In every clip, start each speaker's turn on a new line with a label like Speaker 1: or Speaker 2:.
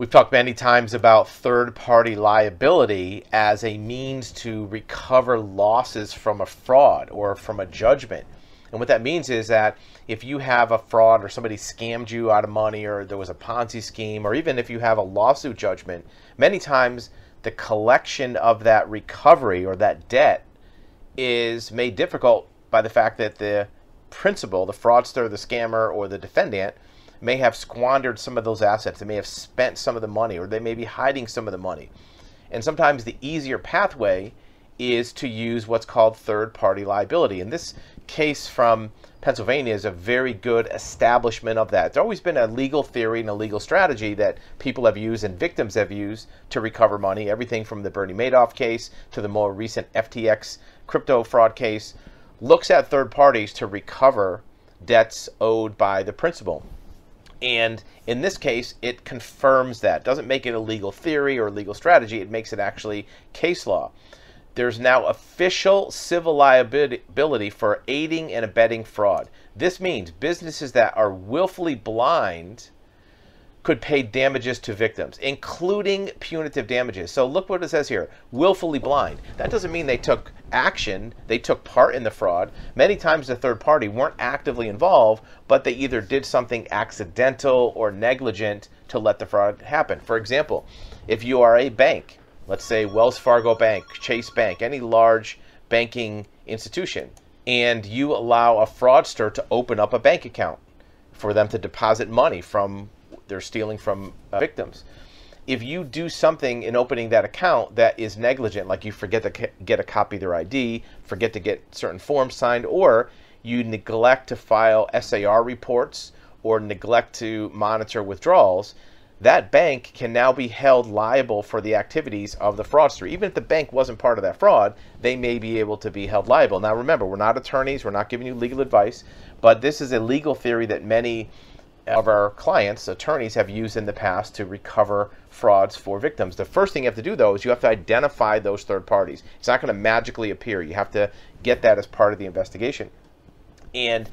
Speaker 1: We've talked many times about third party liability as a means to recover losses from a fraud or from a judgment. And what that means is that if you have a fraud or somebody scammed you out of money or there was a Ponzi scheme, or even if you have a lawsuit judgment, many times the collection of that recovery or that debt is made difficult by the fact that the principal, the fraudster, the scammer, or the defendant, may have squandered some of those assets. They may have spent some of the money, or they may be hiding some of the money. And sometimes the easier pathway is to use what's called third party liability. And this case from Pennsylvania is a very good establishment of that. It's always been a legal theory and a legal strategy that people have used and victims have used to recover money. Everything from the Bernie Madoff case to the more recent FTX crypto fraud case looks at third parties to recover debts owed by the principal. And in this case, it confirms that. Doesn't make it a legal theory or legal strategy, it makes it actually case law. There's now official civil liability for aiding and abetting fraud. This means businesses that are willfully blind could pay damages to victims, including punitive damages. So look what it says here willfully blind. That doesn't mean they took action, they took part in the fraud. Many times the third party weren't actively involved, but they either did something accidental or negligent to let the fraud happen. For example, if you are a bank, let's say Wells Fargo Bank, Chase Bank, any large banking institution, and you allow a fraudster to open up a bank account for them to deposit money from they're stealing from uh, victims. If you do something in opening that account that is negligent, like you forget to get a copy of their ID, forget to get certain forms signed, or you neglect to file SAR reports or neglect to monitor withdrawals, that bank can now be held liable for the activities of the fraudster. Even if the bank wasn't part of that fraud, they may be able to be held liable. Now, remember, we're not attorneys, we're not giving you legal advice, but this is a legal theory that many of our clients, attorneys, have used in the past to recover frauds for victims. The first thing you have to do, though, is you have to identify those third parties. It's not going to magically appear. You have to get that as part of the investigation. And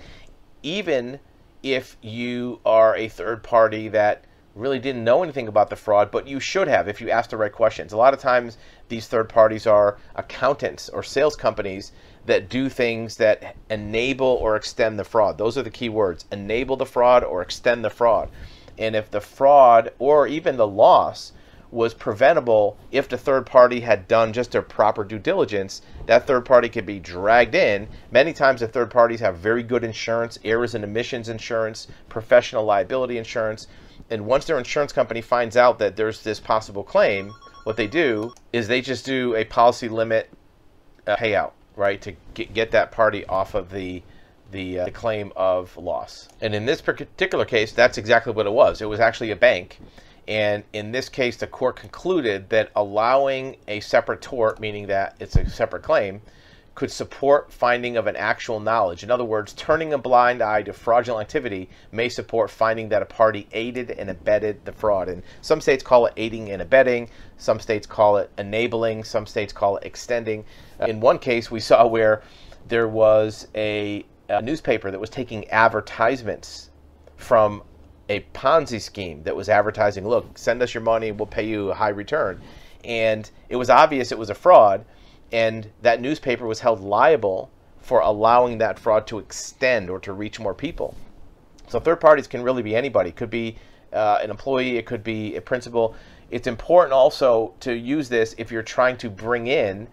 Speaker 1: even if you are a third party that really didn't know anything about the fraud, but you should have if you asked the right questions. A lot of times, these third parties are accountants or sales companies that do things that enable or extend the fraud. Those are the key words enable the fraud or extend the fraud. And if the fraud or even the loss was preventable if the third party had done just their proper due diligence, that third party could be dragged in. Many times, the third parties have very good insurance, errors and omissions insurance, professional liability insurance. And once their insurance company finds out that there's this possible claim, what they do is they just do a policy limit uh, payout right, to get, get that party off of the the, uh, the claim of loss. And in this particular case, that's exactly what it was. It was actually a bank. And in this case, the court concluded that allowing a separate tort, meaning that it's a separate claim, could support finding of an actual knowledge. In other words, turning a blind eye to fraudulent activity may support finding that a party aided and abetted the fraud. And some states call it aiding and abetting, some states call it enabling, some states call it extending. Uh, in one case, we saw where there was a, a newspaper that was taking advertisements from a Ponzi scheme that was advertising, look, send us your money, we'll pay you a high return. And it was obvious it was a fraud, and that newspaper was held liable for allowing that fraud to extend or to reach more people. So third parties can really be anybody. It could be uh, an employee, it could be a principal. It's important also to use this if you're trying to bring in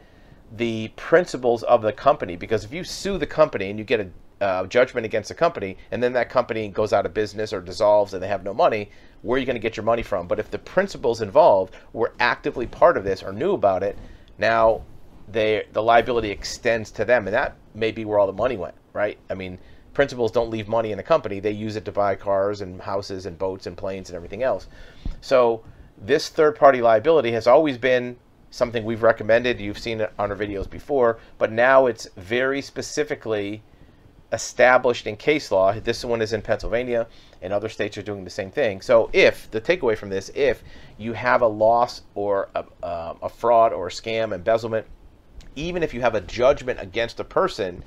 Speaker 1: the principals of the company because if you sue the company and you get a uh, judgment against a company and then that company goes out of business or dissolves and they have no money where are you going to get your money from but if the principals involved were actively part of this or knew about it now they the liability extends to them and that may be where all the money went right i mean principals don't leave money in the company they use it to buy cars and houses and boats and planes and everything else so this third party liability has always been something we've recommended. You've seen it on our videos before, but now it's very specifically established in case law. This one is in Pennsylvania, and other states are doing the same thing. So, if the takeaway from this, if you have a loss or a, uh, a fraud or a scam, embezzlement, even if you have a judgment against a person,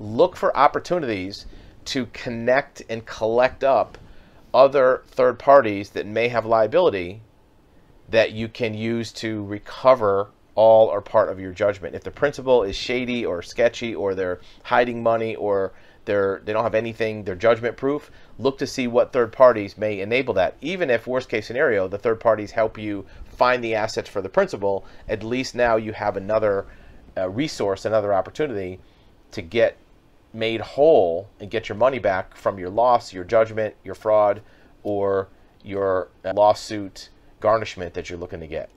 Speaker 1: look for opportunities to connect and collect up other third parties that may have liability that you can use to recover all or part of your judgment. If the principal is shady or sketchy or they're hiding money or they're they don't have anything, they're judgment proof, look to see what third parties may enable that. Even if worst case scenario, the third parties help you find the assets for the principal, at least now you have another uh, resource, another opportunity to get made whole and get your money back from your loss, your judgment, your fraud, or your uh, lawsuit garnishment that you're looking to get.